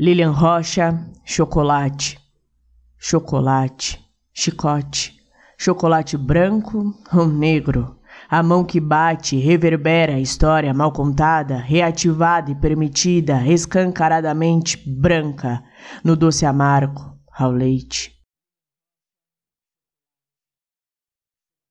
Lilian Rocha, chocolate. Chocolate, chicote, chocolate branco ou negro. A mão que bate, reverbera a história mal contada, reativada e permitida, escancaradamente branca, no doce amargo, ao leite.